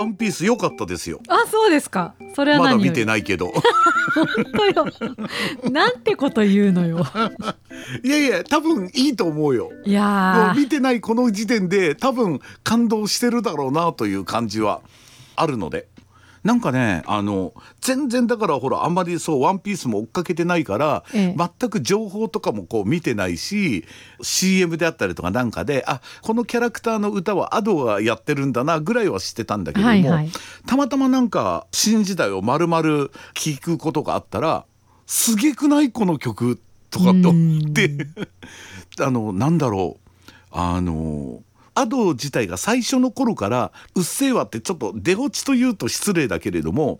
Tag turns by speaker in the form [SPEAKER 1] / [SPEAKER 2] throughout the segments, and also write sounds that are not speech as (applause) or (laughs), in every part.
[SPEAKER 1] ワンピース良かったですよ。
[SPEAKER 2] あそうですかそれは
[SPEAKER 1] まだ見てないけど。
[SPEAKER 2] 本当よなんてこと言うのよ (laughs)
[SPEAKER 1] いやいや、多分いいと思うよ。
[SPEAKER 2] い
[SPEAKER 1] も
[SPEAKER 2] や
[SPEAKER 1] 見てないこの時点で多分感動してるだろうなという感じはあるので。なんかねあの全然だからほらあんまりそう「ワンピースも追っかけてないから、
[SPEAKER 2] ええ。
[SPEAKER 1] 全く情報とかもこう見てないし CM であったりとかなんかであこのキャラクターの歌はアドがやってるんだなぐらいは知ってたんだけれども、
[SPEAKER 2] はいはい。
[SPEAKER 1] たまたまなんか新時代をまるまる聞くことがあったらすげくないこの曲とかって思って。(laughs) あのなんだろう。あのアド自体が最初の頃から「うっせぇわ」ってちょっと出落ちというと失礼だけれども、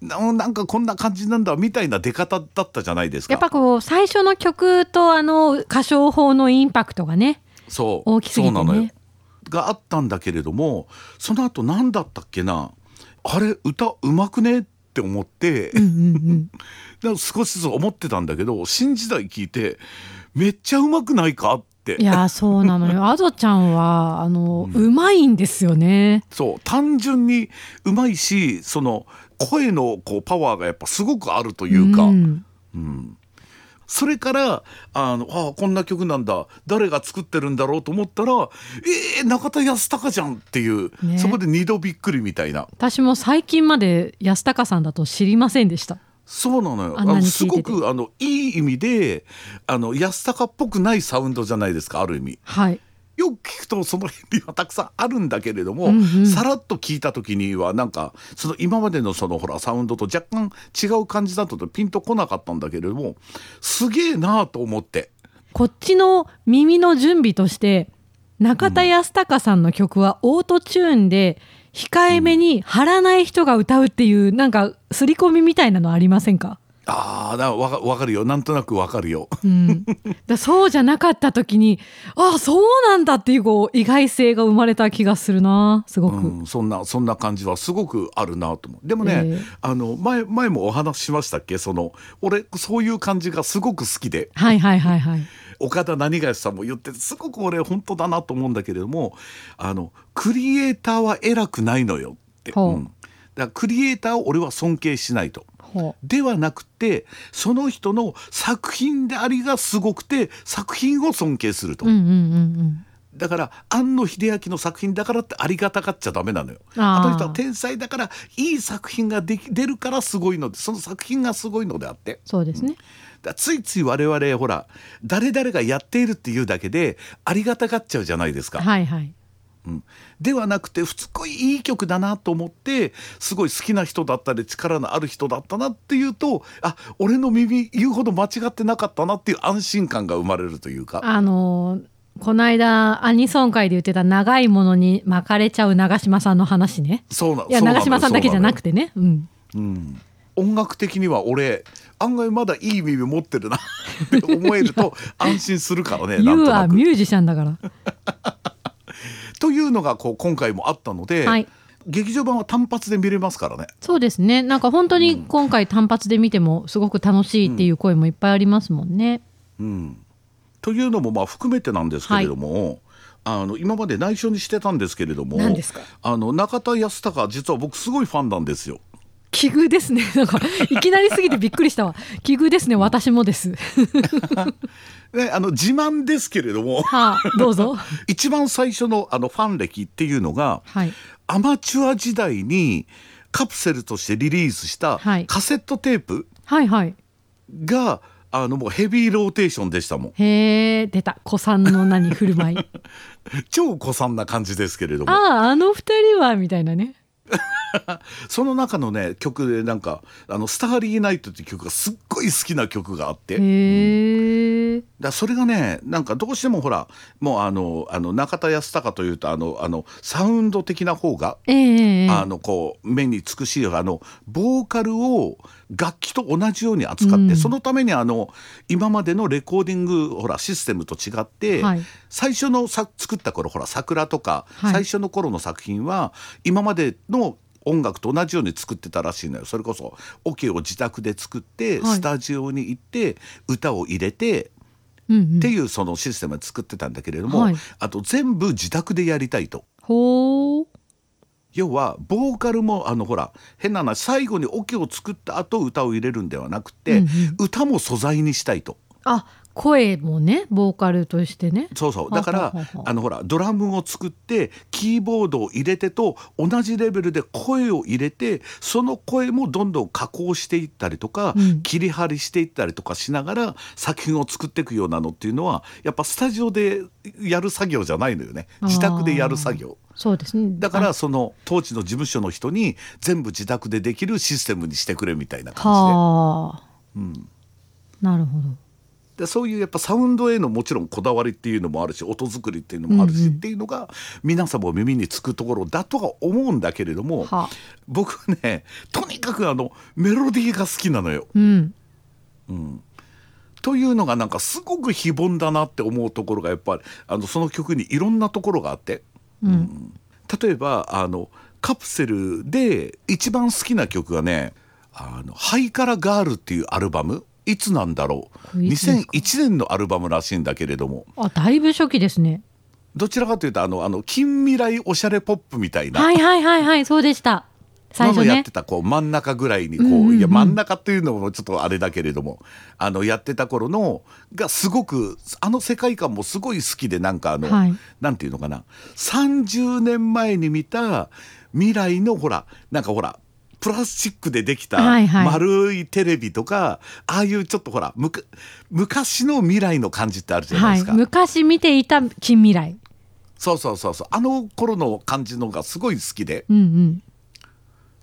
[SPEAKER 1] ななんかこんな感じなんだみたいな出方だったじゃないですか。
[SPEAKER 2] やっぱこう最初の曲とあの歌唱法のインパクトがね
[SPEAKER 1] そう。
[SPEAKER 2] 大きすぎてね。
[SPEAKER 1] そうなのよ。があったんだけれどもその後何だったっけな。あれ歌うまくね？って思って、(laughs) で少しずつ思ってたんだけど新時代聞いてめっちゃうまくないか？って
[SPEAKER 2] いやそうなのよ。(laughs) アドちゃんはあの、うまいんですよね。
[SPEAKER 1] そう。単純にうまいしその声のこうパワーがやっぱすごくあるというか、
[SPEAKER 2] ん。
[SPEAKER 1] それからあのあこんな曲なんだ。誰が作ってるんだろうと思ったらえー、中田康隆じゃんっていう、
[SPEAKER 2] ね。
[SPEAKER 1] そこで二度びっくりみたいな。
[SPEAKER 2] 私も最近まで安高さんだと知りませんでした
[SPEAKER 1] そうなのよ。
[SPEAKER 2] あ
[SPEAKER 1] のすごくあのいい意味であの安高っぽくないサウンドじゃないですかある意味。
[SPEAKER 2] はい。
[SPEAKER 1] よく聞くとその辺にはたくさんあるんだけれども、
[SPEAKER 2] うんうん。
[SPEAKER 1] さらっと聞いた時にはなんかその今までのそのほらサウンドと若干違う感じだとピンとこなかったんだけれどもすげえなあと思って。
[SPEAKER 2] こっちの耳の準備として中田康隆さんの曲はオートチューンで控えめに張らない人が歌うっていうなんか刷り込みみたいなのありませんか？
[SPEAKER 1] ああだわかわかるよ。なんとなくわかるよ。
[SPEAKER 2] うん、だそうじゃなかった時にああそうなんだっていうこう意外性が生まれた気がするなすごく、
[SPEAKER 1] うん、そんなそんな感じはすごくあるなと思う。でもね、
[SPEAKER 2] ええ。
[SPEAKER 1] あの前前もお話ししましたっけ？その俺そういう感じがすごく好きで。
[SPEAKER 2] はいはいはいはい
[SPEAKER 1] 岡田何がしさんも言っててすごく俺本当だなと思うんだけれどもあのクリエイターは偉くないのよって、
[SPEAKER 2] ほう。
[SPEAKER 1] うん。だからクリエイターを俺は尊敬しないと。
[SPEAKER 2] ほ
[SPEAKER 1] ではなくてその人の作品でありがすごくて作品を尊敬すると、
[SPEAKER 2] ううんうんうんうん。
[SPEAKER 1] だから庵野秀明の作品だからってありがたがっちゃダメなのよ。
[SPEAKER 2] あ
[SPEAKER 1] の人は天才だからいい作品ができ出るからすごいのでその作品がすごいのであって。
[SPEAKER 2] そうですね、
[SPEAKER 1] だからついつい我々ほら誰々がやっているっていうだけでありがたがっちゃうじゃないですか。
[SPEAKER 2] はいはい。
[SPEAKER 1] うん。ではなくてすごいいい曲だなと思ってすごい好きな人だったり力のある人だったなっていうとあ俺の耳言うほど間違ってなかったなっていう安心感が生まれるというか。
[SPEAKER 2] あのーこの間アニソン会で言ってた長いものに巻かれちゃう長嶋さんの話ね。
[SPEAKER 1] そうない
[SPEAKER 2] や長嶋さんだけじゃなく
[SPEAKER 1] て
[SPEAKER 2] てね。うん。
[SPEAKER 1] うん、音楽的には俺案外まだいい耳持ってるな。っ (laughs) て思えると安心するからね (laughs) なん
[SPEAKER 2] You
[SPEAKER 1] と
[SPEAKER 2] are
[SPEAKER 1] なく。
[SPEAKER 2] musician だから。(laughs)
[SPEAKER 1] というのがこう今回もあったので、
[SPEAKER 2] はい。
[SPEAKER 1] 劇場版は単発で見れますからね。
[SPEAKER 2] そうですね。なんか本当に今回単発で見てもすごく楽しいっていう声もいっぱいありますもんね、
[SPEAKER 1] うん、というのもまあ含めてなんですけれども、あの今まで内緒にしてたんですけれども
[SPEAKER 2] 何ですか？
[SPEAKER 1] あの中田康隆実は僕すごいファンなんですよ。
[SPEAKER 2] 奇遇ですね。(laughs) なんかいきなりすぎてびっくりしたわ。奇遇ですね。私もです。(laughs)
[SPEAKER 1] ね、あの自慢ですけれども。
[SPEAKER 2] はあどうぞ。(laughs)
[SPEAKER 1] 一番最初のあのファン歴っていうのが、
[SPEAKER 2] はい。
[SPEAKER 1] アマチュア時代にカプセルとしてリリースした
[SPEAKER 2] はい。
[SPEAKER 1] カセットテープ
[SPEAKER 2] はいはい。
[SPEAKER 1] が、あのもうヘビーローテーションでしたもん。
[SPEAKER 2] へえ出た。子さんの何振る舞い。
[SPEAKER 1] 超古参な感じですけれども。
[SPEAKER 2] あああの二人はみたいなね (laughs)
[SPEAKER 1] その中のね曲でなんか「あのスターリーナイト」っていう曲がすっごい好きな曲があって。だそれがねなんかどうしてもほらもうあのあの中田康隆というとあのあのサウンド的な方が、
[SPEAKER 2] ええええ。
[SPEAKER 1] あのこう目につくしあのボーカルを楽器と同じように扱って、
[SPEAKER 2] うん。
[SPEAKER 1] そのためにあの今までのレコーディングほらシステムと違って、
[SPEAKER 2] はい。
[SPEAKER 1] 最初のさ作った頃ほら桜とか、
[SPEAKER 2] はい。
[SPEAKER 1] 最初の頃の作品は今までの音楽と同じように作ってたらしいのよ。それこそオ、ケを自宅で作って、
[SPEAKER 2] はい。
[SPEAKER 1] スタジオに行って歌を入れて、っていうそのシステムを作ってたんだけれども、
[SPEAKER 2] はい
[SPEAKER 1] あと全部自宅でやりたいと。
[SPEAKER 2] ほう
[SPEAKER 1] 要はボーカルもあのほら変な話最後にオケを作った後歌を入れるんではなくて、
[SPEAKER 2] うん
[SPEAKER 1] 歌も素材にしたいと。
[SPEAKER 2] あ声もねボーカルとしてね。
[SPEAKER 1] そうそう。だからあのほらドラムを作ってキーボードを入れてと同じレベルで声を入れてその声もどんどん加工していったりとか、
[SPEAKER 2] うん。
[SPEAKER 1] 切り張りしていったりとかしながら作品を作っていくようなのっていうのはやっぱスタジオでやる作業じゃないのよね。自宅でやる作業。
[SPEAKER 2] そうですね。
[SPEAKER 1] だからその当時の事務所の人に全部自宅でできるシステムにしてくれみたいな感
[SPEAKER 2] はあ、
[SPEAKER 1] うん。
[SPEAKER 2] なるほど。
[SPEAKER 1] じででそういうやっぱサウンドへのもちろんこだわりっていうのもあるし音作りっていうのもあるし、
[SPEAKER 2] うんうん。
[SPEAKER 1] っていうのが皆さんも耳につくところだとは思うんだけれども
[SPEAKER 2] はあ。
[SPEAKER 1] 僕はねとにかくあのメロディーが好きなのよ。
[SPEAKER 2] うん。
[SPEAKER 1] というのがなんかすごく非凡だなって思うところがやっぱりあのその曲にいろんなところがあって。
[SPEAKER 2] うん。
[SPEAKER 1] 例えばあのカプセルで一番好きな曲がね「あのハイカラガール」っていうアルバムいつなんだろう。
[SPEAKER 2] これいつですか
[SPEAKER 1] ？2001年のアルバムらしいんだけれども。
[SPEAKER 2] あだいぶ初期ですね。
[SPEAKER 1] どちらかというとあのあの近未来おしゃれポップみたいな。
[SPEAKER 2] はいはいはいはいそうでした。最初ね。
[SPEAKER 1] のやってたこう真ん中ぐらいにこう、
[SPEAKER 2] うんうんうん。
[SPEAKER 1] いや真ん中っていうのもちょっとあれだけれどもあのやってた頃のがすごくあの世界観もすごい好きでなんかあの、
[SPEAKER 2] はい。
[SPEAKER 1] なんていうのかな。30年前に見た未来のほらなんかほらプラスチックでできた
[SPEAKER 2] はいはい。
[SPEAKER 1] 丸いテレビとか、ああいうちょっとほらむか昔の未来の感じってあるじゃない
[SPEAKER 2] はい
[SPEAKER 1] ですか、
[SPEAKER 2] 昔見ていた近未来。
[SPEAKER 1] そうそうそうそう。あの頃の感じのがすごい好きで。
[SPEAKER 2] うんうん。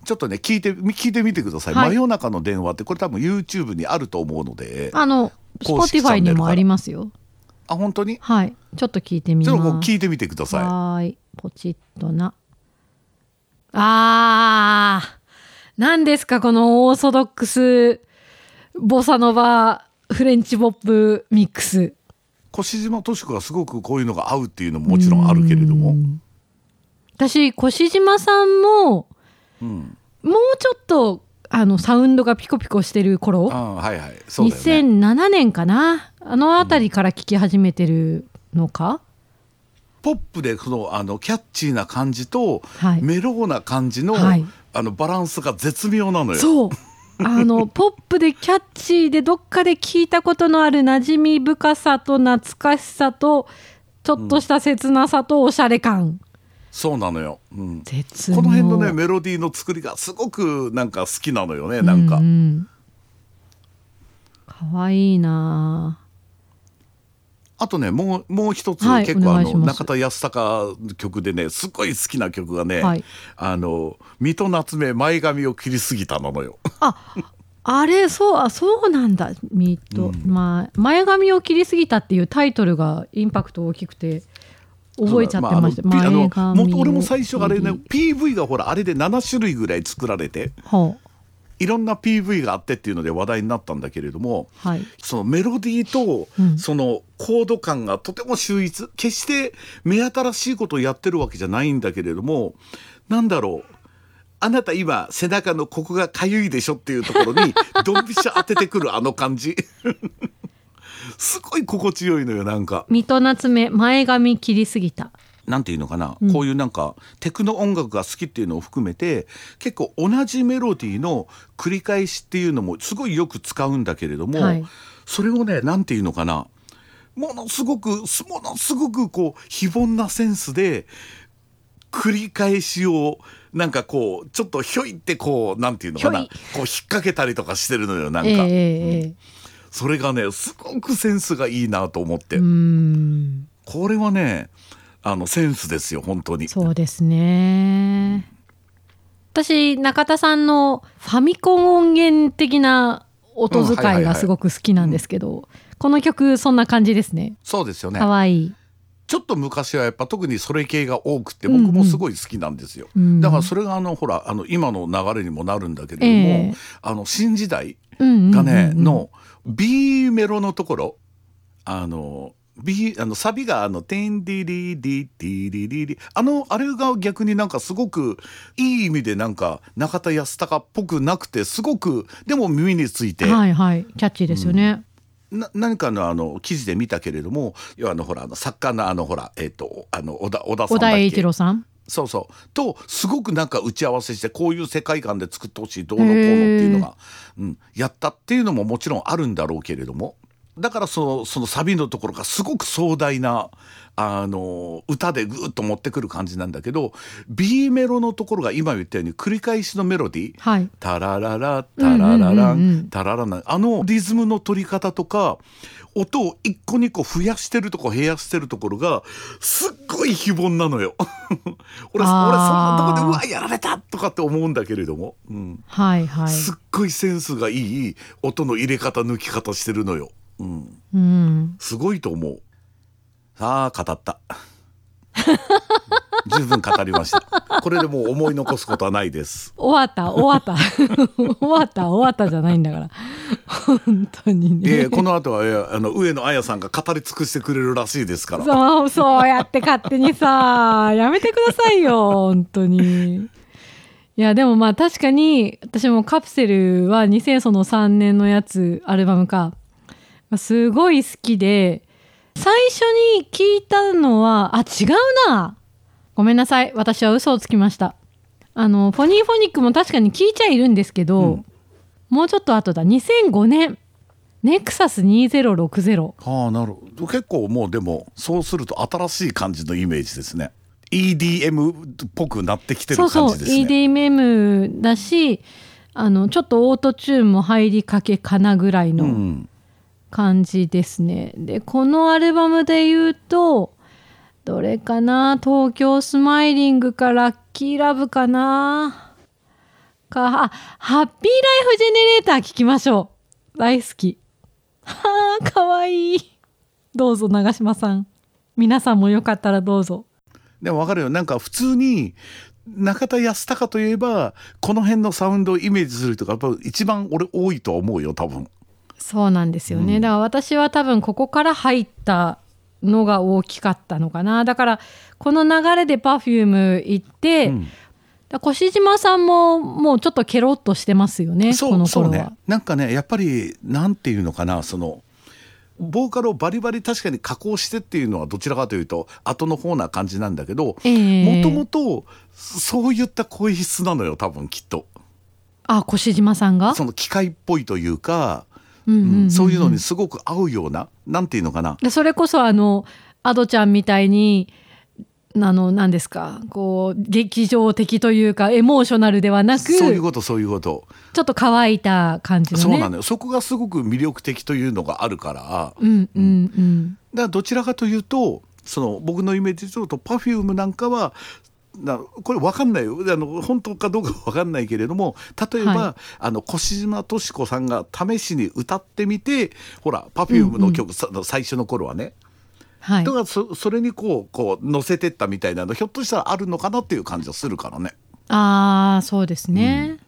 [SPEAKER 1] ちょっとね聞いて聞いてみてください、
[SPEAKER 2] はい。
[SPEAKER 1] 真夜中の電話ってこれ多分 YouTube にあると思うのであ
[SPEAKER 2] あの Spotify にもありますよ。
[SPEAKER 1] 本当に？
[SPEAKER 2] はい。ちょっと聞いてみ
[SPEAKER 1] ちょっと聞いてみてくださ
[SPEAKER 2] はーい。ポチッとな。あー何ですかこのオーソドックスボサノバフレンチポップミックス。
[SPEAKER 1] い越島敏子がすごくこういうのが合うっていうのももちろんあるけれども。
[SPEAKER 2] うん。私越島さんも
[SPEAKER 1] うん
[SPEAKER 2] もうちょっとあのサウンドがピコピコしてる頃。
[SPEAKER 1] あはいはい。ね。
[SPEAKER 2] 2007年かな？あの辺りから聴き始めてるのか、
[SPEAKER 1] ポップでそのあのキャッチーな感じと、
[SPEAKER 2] はい。
[SPEAKER 1] メローな感じの,、
[SPEAKER 2] はい
[SPEAKER 1] あのバランスが絶妙なのよ。
[SPEAKER 2] そう。あのポップでキャッチーでどっかで聞いたことのある馴染み深さと懐かしさとちょっとした切なさとおしゃれ感、
[SPEAKER 1] そうなのよ、うん、
[SPEAKER 2] 絶妙。
[SPEAKER 1] この辺のねメロディーの作りがすごくなんか好きなのよねなんか、
[SPEAKER 2] ううん。かわいいな
[SPEAKER 1] あとねもうもう一つ、
[SPEAKER 2] はい
[SPEAKER 1] 結構あの中田康隆の曲でねすごい好きな曲がね、
[SPEAKER 2] はい。
[SPEAKER 1] あの水戸夏目前髪を切りすぎたなのよ。
[SPEAKER 2] ああれそうあそうなんだミート、まあ前髪を切りすぎたっていうタイトルがインパクト大きくて覚えちゃってました、
[SPEAKER 1] そうだあ俺も最初あれね PV がほらあれで7種類ぐらい作られて。
[SPEAKER 2] ほう
[SPEAKER 1] いろんな PV があってっていうので話題になったんだけれども
[SPEAKER 2] はい。
[SPEAKER 1] そのメロディーと
[SPEAKER 2] うん。
[SPEAKER 1] そのコード感がとても秀逸。決して目新しいことをやってるわけじゃないんだけれどもなんだろう。あなた今背中のここがかゆいでしょっていうところに (laughs) ドンピシャ当ててくるあの感じ。(laughs) すごい心地よいのよなんか。
[SPEAKER 2] 水戸夏目前髪切りすぎた
[SPEAKER 1] なんていうのかな、
[SPEAKER 2] うん。
[SPEAKER 1] こういうなんかテクノ音楽が好きっていうのを含めて結構同じメロディーの繰り返しっていうのもすごいよく使うんだけれども、
[SPEAKER 2] はい。
[SPEAKER 1] それをねなんていうのかなものすごくものすごくこう非凡なセンスで繰り返しをなんかこうちょっとひょいってこうなんていうのかなこう引っ掛けたりとかしてるのよなんか、
[SPEAKER 2] ええええ
[SPEAKER 1] それがねすごくセンスがいいなと思って、
[SPEAKER 2] うーん。
[SPEAKER 1] これはねあのセンスですよ本当に。
[SPEAKER 2] そうですね。私中田さんのファミコン音源的な音遣いがすごく好きなんですけど、この曲そんな感じですね。
[SPEAKER 1] そうですよね。
[SPEAKER 2] かわいい。
[SPEAKER 1] ちょっと昔はやっぱ特にそれ系が多くて
[SPEAKER 2] うんうん
[SPEAKER 1] 僕もすごい好きなんですよ、
[SPEAKER 2] うん
[SPEAKER 1] だからそれがあのほらあの今の流れにもなるんだけれども、
[SPEAKER 2] ええ。
[SPEAKER 1] あの新時代
[SPEAKER 2] うんうんうんうん。
[SPEAKER 1] がね、の B メロのところあのビあのサビがあの「テンディリディディリリリ」あのあれが逆になんかすごくいい意味でなんか中田康隆っぽくなくてすごくでも耳について、
[SPEAKER 2] はいはい。キャッチーですよね、
[SPEAKER 1] な何かのあの記事で見たけれども要はあのほらあの作家のあのほらえっ、とあの小田小田さんだっけ？
[SPEAKER 2] 小田栄一郎さん
[SPEAKER 1] そうそう。とすごくなんか打ち合わせしてこういう世界観で作ってほしいどうのこうのっていうのが、うん、やったっていうのももちろんあるんだろうけれどもだからそのそのサビのところがすごく壮大なあの歌でぐーっと持ってくる感じなんだけど B メロのところが今言ったように繰り返しのメロディー。
[SPEAKER 2] はい。
[SPEAKER 1] タラララタララランタラララン。あのリズムの取り方とか音を一個二個増やしてるとこ減らしてるところがすっごい非凡なのよ。(laughs) 俺俺そんなとこでうわやられたとかって思うんだけれども、うん。
[SPEAKER 2] はいはい。
[SPEAKER 1] すっごいセンスがいい音の入れ方抜き方してるのよ。うん、
[SPEAKER 2] うん
[SPEAKER 1] すごいと思う。さあ語った。(laughs) 十分語りました。これでもう思い残すことはないです。
[SPEAKER 2] 終わった終わった (laughs) 終わった終わったじゃないんだから本当にね、
[SPEAKER 1] えーこの後は、えーあの上野彩さんが語り尽くしてくれるらしいですから。
[SPEAKER 2] そうそうやって勝手にさやめてくださいよ本当にいやでもまあ確かに私もカプセルは2003年のやつアルバムかまあすごい好きで最初に聞いたのはあ違うな。ごめんなさい。私は嘘をつきました。あのフォニーフォニックも確かに聞いちゃいるんですけど、
[SPEAKER 1] うん。
[SPEAKER 2] もうちょっと後だ。2005年。ネクサス2060
[SPEAKER 1] はあなる。ほど結構もうでもそうすると新しい感じのイメージですね。EDM っぽくなってきてる
[SPEAKER 2] そうそう。
[SPEAKER 1] 感じですね
[SPEAKER 2] EDM だしあのちょっとオートチューンも入りかけかなぐらいうの
[SPEAKER 1] ん、
[SPEAKER 2] 感じですね。でこのアルバムで言うとどれかな？東京スマイリングかラッキーラブかな？かあハッピーライフジェネレーター聞きましょう。大好き。はあかわいい。どうぞ長嶋さん。皆さんもよかったらどうぞ。
[SPEAKER 1] でも分かるよ。なんか普通に中田康隆といえばこの辺のサウンドをイメージする人がやっぱ一番俺多いと思うよ多分。
[SPEAKER 2] そうなんですよね、だから私は多分ここから入ったのが大きかったのかな。だからこの流れで Perfume 行って、
[SPEAKER 1] うん。
[SPEAKER 2] 越島さんももうちょっとケロッとしてますよねこ
[SPEAKER 1] そうそうね
[SPEAKER 2] の頃は。
[SPEAKER 1] なんかねやっぱりなんていうのかなそのボーカルをバリバリ確かに加工してっていうのはどちらかというと後の方な感じなんだけど
[SPEAKER 2] ええ。
[SPEAKER 1] もともとそういった声質なのよ多分きっと。
[SPEAKER 2] あ越島さんが？
[SPEAKER 1] その機械っぽいというか、そういうのにすごく合うようななんていうのかな。
[SPEAKER 2] でそれこそあのアドちゃんみたいにあの何ですかこう劇場的というかエモーショナルではなく
[SPEAKER 1] そういうことそういうこと、
[SPEAKER 2] ちょっと乾いた感じのね。
[SPEAKER 1] そうなのよ。そこがすごく魅力的というのがあるから。
[SPEAKER 2] うんうんうん。
[SPEAKER 1] だからどちらかというとその僕のイメージすると Perfume なんかはなこれ分かんないよ。あの本当かどうか分かんないけれども例えば、
[SPEAKER 2] は
[SPEAKER 1] あの越島敏子さんが試しに歌ってみてほら Perfume の曲、さ最初の頃はね。
[SPEAKER 2] はい。
[SPEAKER 1] だ。からそそれにこうこう乗せてったみたいなのひょっとしたらあるのかなっていう感じはするからね。
[SPEAKER 2] ああそうですね。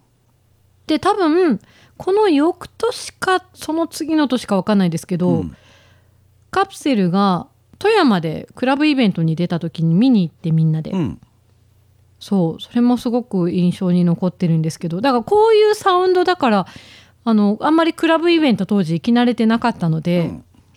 [SPEAKER 2] で多分この翌年かその次の年か分かんないですけど、
[SPEAKER 1] うん。
[SPEAKER 2] カプセルが富山でクラブイベントに出た時に見に行ってみんなで、
[SPEAKER 1] うん
[SPEAKER 2] そうそれもすごく印象に残ってるんですけど。だからこういうサウンドだからあのあんまりクラブイベント当時行き慣れてなかったので、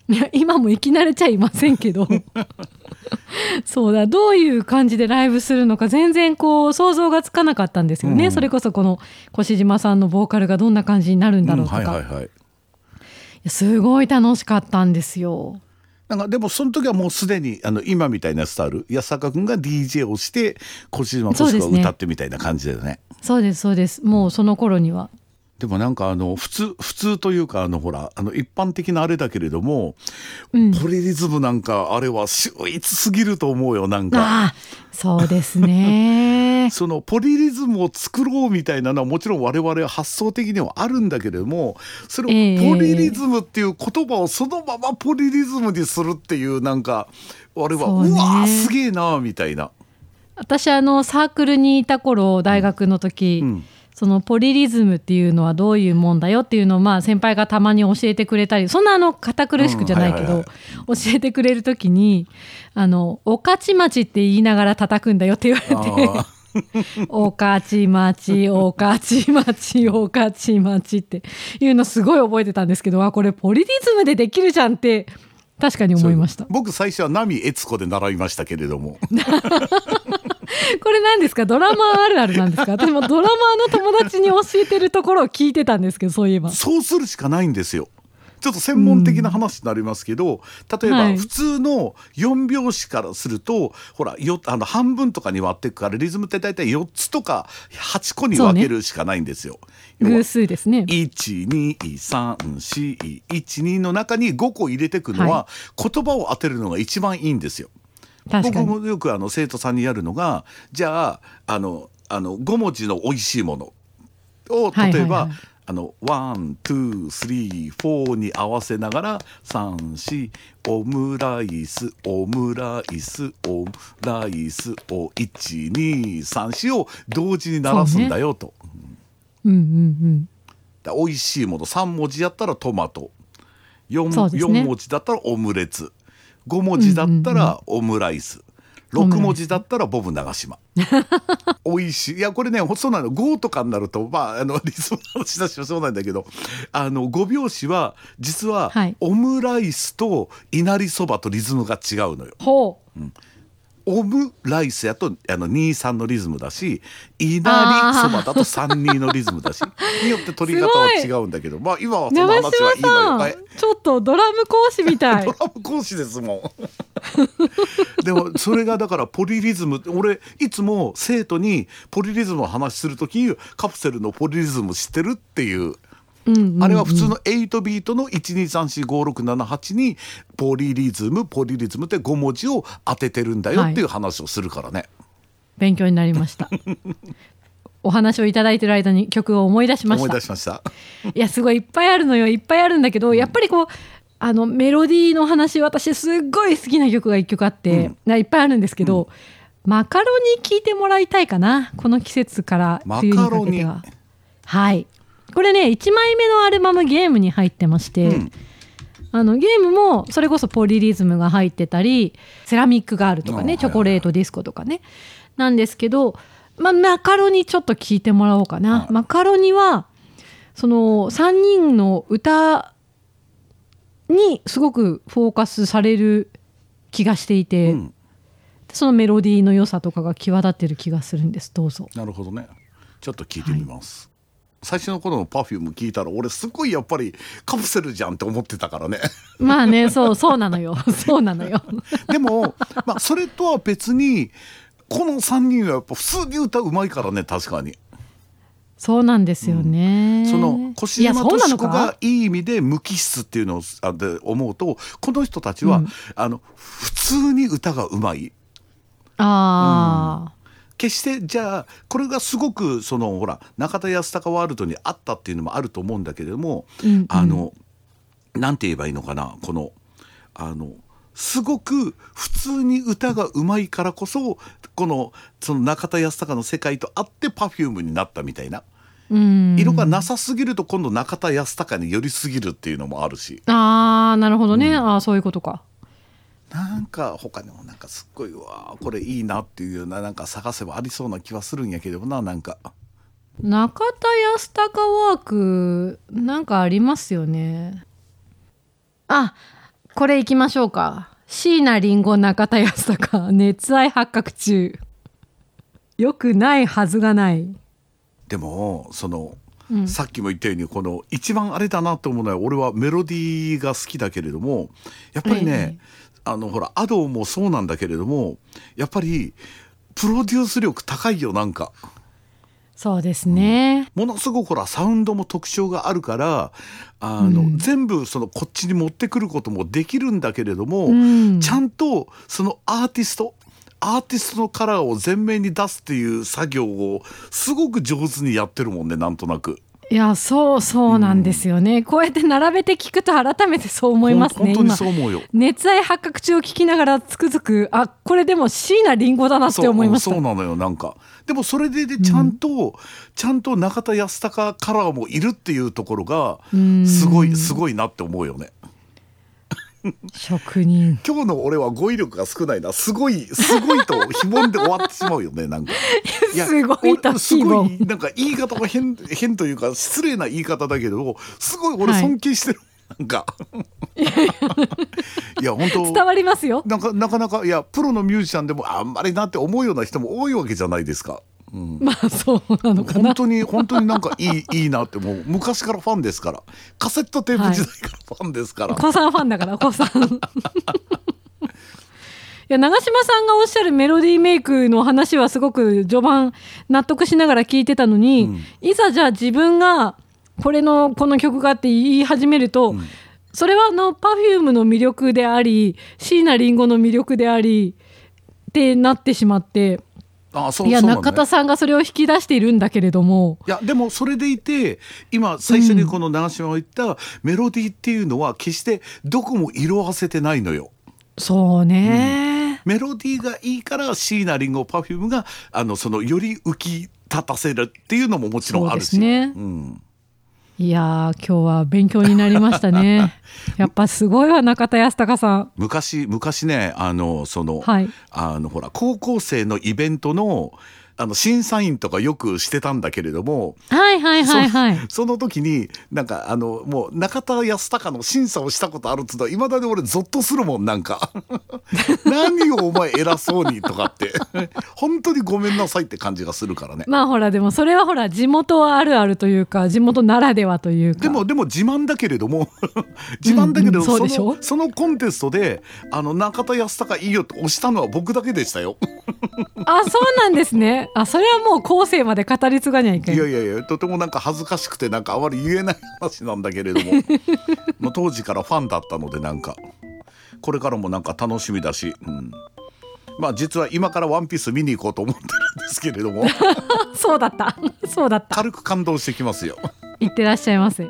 [SPEAKER 2] いや今も行き慣れちゃいませんけど。(laughs) そうだどういう感じでライブするのか全然こう想像がつかなかったんですよね、
[SPEAKER 1] うん。
[SPEAKER 2] それこそこの越島さんのボーカルがどんな感じになるんだろうとか、すごい楽しかったんですよ。
[SPEAKER 1] なんかでもその時はもうすでにあの今みたいなスタイル安坂君が DJ をして越島敏子が歌ってみたいな感じだよね。
[SPEAKER 2] そうですそうです。もうその頃には
[SPEAKER 1] でもなんかあの普通普通というかあのほらあの一般的なあれだけれども、
[SPEAKER 2] うん。
[SPEAKER 1] ポリリズムなんかあれは秀逸すぎると思うよなんか。
[SPEAKER 2] ああそうですね。(laughs)
[SPEAKER 1] そのポリリズムを作ろうみたいなのはもちろん我々は発想的にはあるんだけれどもそれ
[SPEAKER 2] ええ。
[SPEAKER 1] をポリリズムっていう言葉をそのままポリリズムにするっていうなんかあれは
[SPEAKER 2] そうね。
[SPEAKER 1] うわーすげえなみたいな。
[SPEAKER 2] 私あのサークルにいた頃大学の時、
[SPEAKER 1] うん
[SPEAKER 2] そのポリリズムっていうのはどういうもんだよっていうのをまあ先輩がたまに教えてくれたりそんなあの堅苦しくじゃないけど教えてくれる時に「あのおかちまちって言いながら叩くんだよ」って言われて
[SPEAKER 1] あ (laughs)「
[SPEAKER 2] おかちまちおかちまちおかちまち」っていうのすごい覚えてたんですけどあこれポリリズムでできるじゃんって確かに思いました。
[SPEAKER 1] 僕最初は波悦子で習いましたけれども (laughs) (laughs)
[SPEAKER 2] これ何ですか？ドラマあるあるなんですか？(laughs) 私もドラマの友達に教えてるところを聞いてたんですけどそういえば
[SPEAKER 1] そうするしかないんですよ。ちょっと専門的な話になりますけど、例え
[SPEAKER 2] はい
[SPEAKER 1] ば普通の4拍子からするとほらよあの半分とかに割っていくからリズムって大体4つとか8個に分けるしかないんですよ。要は
[SPEAKER 2] 偶数ですね。
[SPEAKER 1] 123412の中に5個入れていくのは、言葉を当てるのが一番いいんですよ。僕もよくあの生徒さんにやるのがじゃああのあの5文字の美味しいものを
[SPEAKER 2] はい
[SPEAKER 1] 例えば、
[SPEAKER 2] はいはい
[SPEAKER 1] あの one、two、three、four に合わせながら三、四、オムライス、オムライス、オムライスを一、二、三、四を同時に鳴らすんだよと。
[SPEAKER 2] うんうんうん。
[SPEAKER 1] だ美味しいもの3文字やったらトマト。4,
[SPEAKER 2] そうですね。
[SPEAKER 1] 4文字だったらオムレツ5文字だったらオムライス、6
[SPEAKER 2] オムライス
[SPEAKER 1] 文字だったらボブ長島。(laughs) 美味しい。いやこれねそうなの。5とかになるとまああのリズムの話だしそうなんだけど。あの5拍子は実は
[SPEAKER 2] はい。
[SPEAKER 1] オムライスといなりそばとリズムが違うのよ。
[SPEAKER 2] ほう。
[SPEAKER 1] オムライスやとあの23のリズムだしいなりそばだと32のリズムだし (laughs) によって取り方は違うんだけどまあ今はその
[SPEAKER 2] 長
[SPEAKER 1] 話はいいのよ。
[SPEAKER 2] ちょっとドラム講師みたい
[SPEAKER 1] ド。ラム講師ですもん。(laughs) でもそれがだからポリリズム俺いつも生徒にポリリズムの話する時にカプセルのポリリズム知ってるっていう。
[SPEAKER 2] うんうんうん。
[SPEAKER 1] あれは普通の8ビートの12345678にポリリズムポリリズムって5文字を当ててるんだよっていう話をするからね。
[SPEAKER 2] 勉強になりました。(laughs) お話をいただいてる間に曲を思い出しました。
[SPEAKER 1] 思い出。しました。
[SPEAKER 2] いやすごいいっぱいあるのよ。いっぱいあるんだけどやっぱりこうあのメロディーの話私すっごい好きな曲が一曲あって、ないっぱいあるんですけど、マカロニ聴いてもらいたいかなこの季節から冬にかけては。
[SPEAKER 1] マカロニ。
[SPEAKER 2] はいこれね1枚目のアルバムゲームに入ってまして、
[SPEAKER 1] うん。
[SPEAKER 2] あのゲームもそれこそポリリズムが入ってたりセラミックガールとかねチョコレートディスコとかね。なんですけど、まあ、マカロニちょっと聞いてもらおうかな、
[SPEAKER 1] はい。
[SPEAKER 2] マカロニはその3人の歌にすごくフォーカスされる気がしていて、
[SPEAKER 1] うん。
[SPEAKER 2] そのメロディーの良さとかが際立ってる気がするんです。どうぞ。
[SPEAKER 1] なるほどね。ちょっと聞いてみます。最初の頃の Perfume 聞いたら俺すごいやっぱりカプセルじゃんって思ってたからね。
[SPEAKER 2] まあねそうそうなのよ。(laughs) そうなのよ。
[SPEAKER 1] でも、まあ、それとは別にこの3人はやっぱ普通に歌うまいからね確かに。
[SPEAKER 2] そうなんですよね、
[SPEAKER 1] その越
[SPEAKER 2] いや
[SPEAKER 1] 島
[SPEAKER 2] そのか？
[SPEAKER 1] 敏子がいい意味で無機質っていうのをあで思うとこの人たちは、
[SPEAKER 2] うん。
[SPEAKER 1] あの普通に歌がうまい。
[SPEAKER 2] ああ、
[SPEAKER 1] 決してじゃあこれがすごくそのほら中田康隆ワールドにあったっていうのもあると思うんだけれども、
[SPEAKER 2] うんうん。
[SPEAKER 1] あのなんて言えばいいのかなこのあのすごく普通に歌がうまいからこそこのその中田康隆の世界とあって Perfume になったみたいな。
[SPEAKER 2] うん。
[SPEAKER 1] 色がなさすぎると今度中田康隆に寄りすぎるっていうのもあるし。
[SPEAKER 2] ああなるほどね、ああそういうことか
[SPEAKER 1] なんか他にもなんかすっごいうわーこれいいなっていうようななんか探せばありそうな気はするんやけどななんか。
[SPEAKER 2] 中田康隆ワークなんかありますよね。あこれいきましょうか。椎名林檎中田康隆熱愛発覚中。よくないはずがない。
[SPEAKER 1] でもその、
[SPEAKER 2] うん。
[SPEAKER 1] さっきも言ったようにこの一番あれだなと思うのは俺はメロディーが好きだけれどもやっぱりね、あのほらアドもそうなんだけれどもやっぱりプロデュース力高いよなんか。
[SPEAKER 2] そうですね、
[SPEAKER 1] ものすごくほらサウンドも特徴があるからあの、
[SPEAKER 2] うん。
[SPEAKER 1] 全部そのこっちに持ってくることもできるんだけれども、
[SPEAKER 2] うん。
[SPEAKER 1] ちゃんとそのアーティストアーティストのカラーを前面に出すっていう作業をすごく上手にやってるもんねなんとなく。
[SPEAKER 2] いやそうそうなんですよね、こうやって並べて聞くと改めてそう思いますね
[SPEAKER 1] ほん本当に
[SPEAKER 2] 今
[SPEAKER 1] そう思うよ。
[SPEAKER 2] 熱愛発覚中を聞きながらつくづくあこれでも椎名林檎だなって思いました。
[SPEAKER 1] そうなのよなんか。でもそれででちゃんと、ちゃんと中田康隆カラーもいるっていうところが
[SPEAKER 2] うん。
[SPEAKER 1] すごいすごいなって思うよね
[SPEAKER 2] 職人。
[SPEAKER 1] 今日の俺は語彙力が少ないな。すごいすごいと非凡で終わってしまうよねなんか。い (laughs) や
[SPEAKER 2] すごいと
[SPEAKER 1] 俺すご
[SPEAKER 2] 非
[SPEAKER 1] いなんか言い方が変変というか失礼な言い方だけどすごい俺
[SPEAKER 2] はい。
[SPEAKER 1] 尊敬してる、なんか。(laughs) いや本当
[SPEAKER 2] 伝わりますよ。
[SPEAKER 1] なんかなかなかいやプロのミュージシャンでもあんまりなって思うような人も多いわけじゃないですか。うん、
[SPEAKER 2] まあそうなのかな。
[SPEAKER 1] 本当に本当になんかいい (laughs) いいなってもう。昔からファンですから。カセットテープ時代からファンですから、
[SPEAKER 2] お子さんファンだからお子さん。(laughs) いや長嶋さんがおっしゃるメロディーメイクの話はすごく序盤納得しながら聞いてたのに、いざじゃあ自分がこれのこの曲がって言い始めると、それはあの Perfume の魅力であり椎名林檎の魅力でありってなってしまって
[SPEAKER 1] あそう
[SPEAKER 2] いや
[SPEAKER 1] ね。
[SPEAKER 2] 中田さんがそれを引き出しているんだけれども。
[SPEAKER 1] いやでもそれでいて今最初にこの長嶋が言ったメロディーっていうのは決してどこも色あせてないのよ。
[SPEAKER 2] そうね、
[SPEAKER 1] メロディーがいいから椎名林檎パフュームがあのそのより浮き立たせるっていうのももちろんあるし。
[SPEAKER 2] ね。
[SPEAKER 1] うん
[SPEAKER 2] いやー今日は勉強になりましたね。(laughs) やっぱすごいわ中田康隆さん。
[SPEAKER 1] 昔昔ねあのその、
[SPEAKER 2] はい。
[SPEAKER 1] あのほら高校生のイベントのあの審査員とかよくしてたんだけれども、
[SPEAKER 2] はいはいはいはい。
[SPEAKER 1] そ (laughs) その時になんかあのもう中田康隆の審査をしたことあるっつうのはいまだに俺ゾッとするもんなんか。(laughs) 何をお前偉そうにとかって。(laughs) 本当にごめんなさいって感じがするからね。
[SPEAKER 2] まあほらでもそれはほら地元あるあるというか地元ならではというか。
[SPEAKER 1] でもでも自慢だけれども自慢だけれど、
[SPEAKER 2] うんうんそうでしょ？
[SPEAKER 1] そのそのコンテストであの中田康隆いいよって押したのは僕だけでしたよ。
[SPEAKER 2] あそうなんですねあそれはもう後世まで語り継がにゃいけん。
[SPEAKER 1] いやいやいやとてもなんか恥ずかしくてなんかあまり言えない話なんだけれども。(laughs) もう当時からファンだったのでなんか。これからもなんか楽しみだし、うん、まあ実は今から「ワンピース見に行こうと思ってるんですけれども。(laughs)
[SPEAKER 2] そうだった。そうだった。
[SPEAKER 1] 軽く感動してきますよ。
[SPEAKER 2] いってらっしゃいませ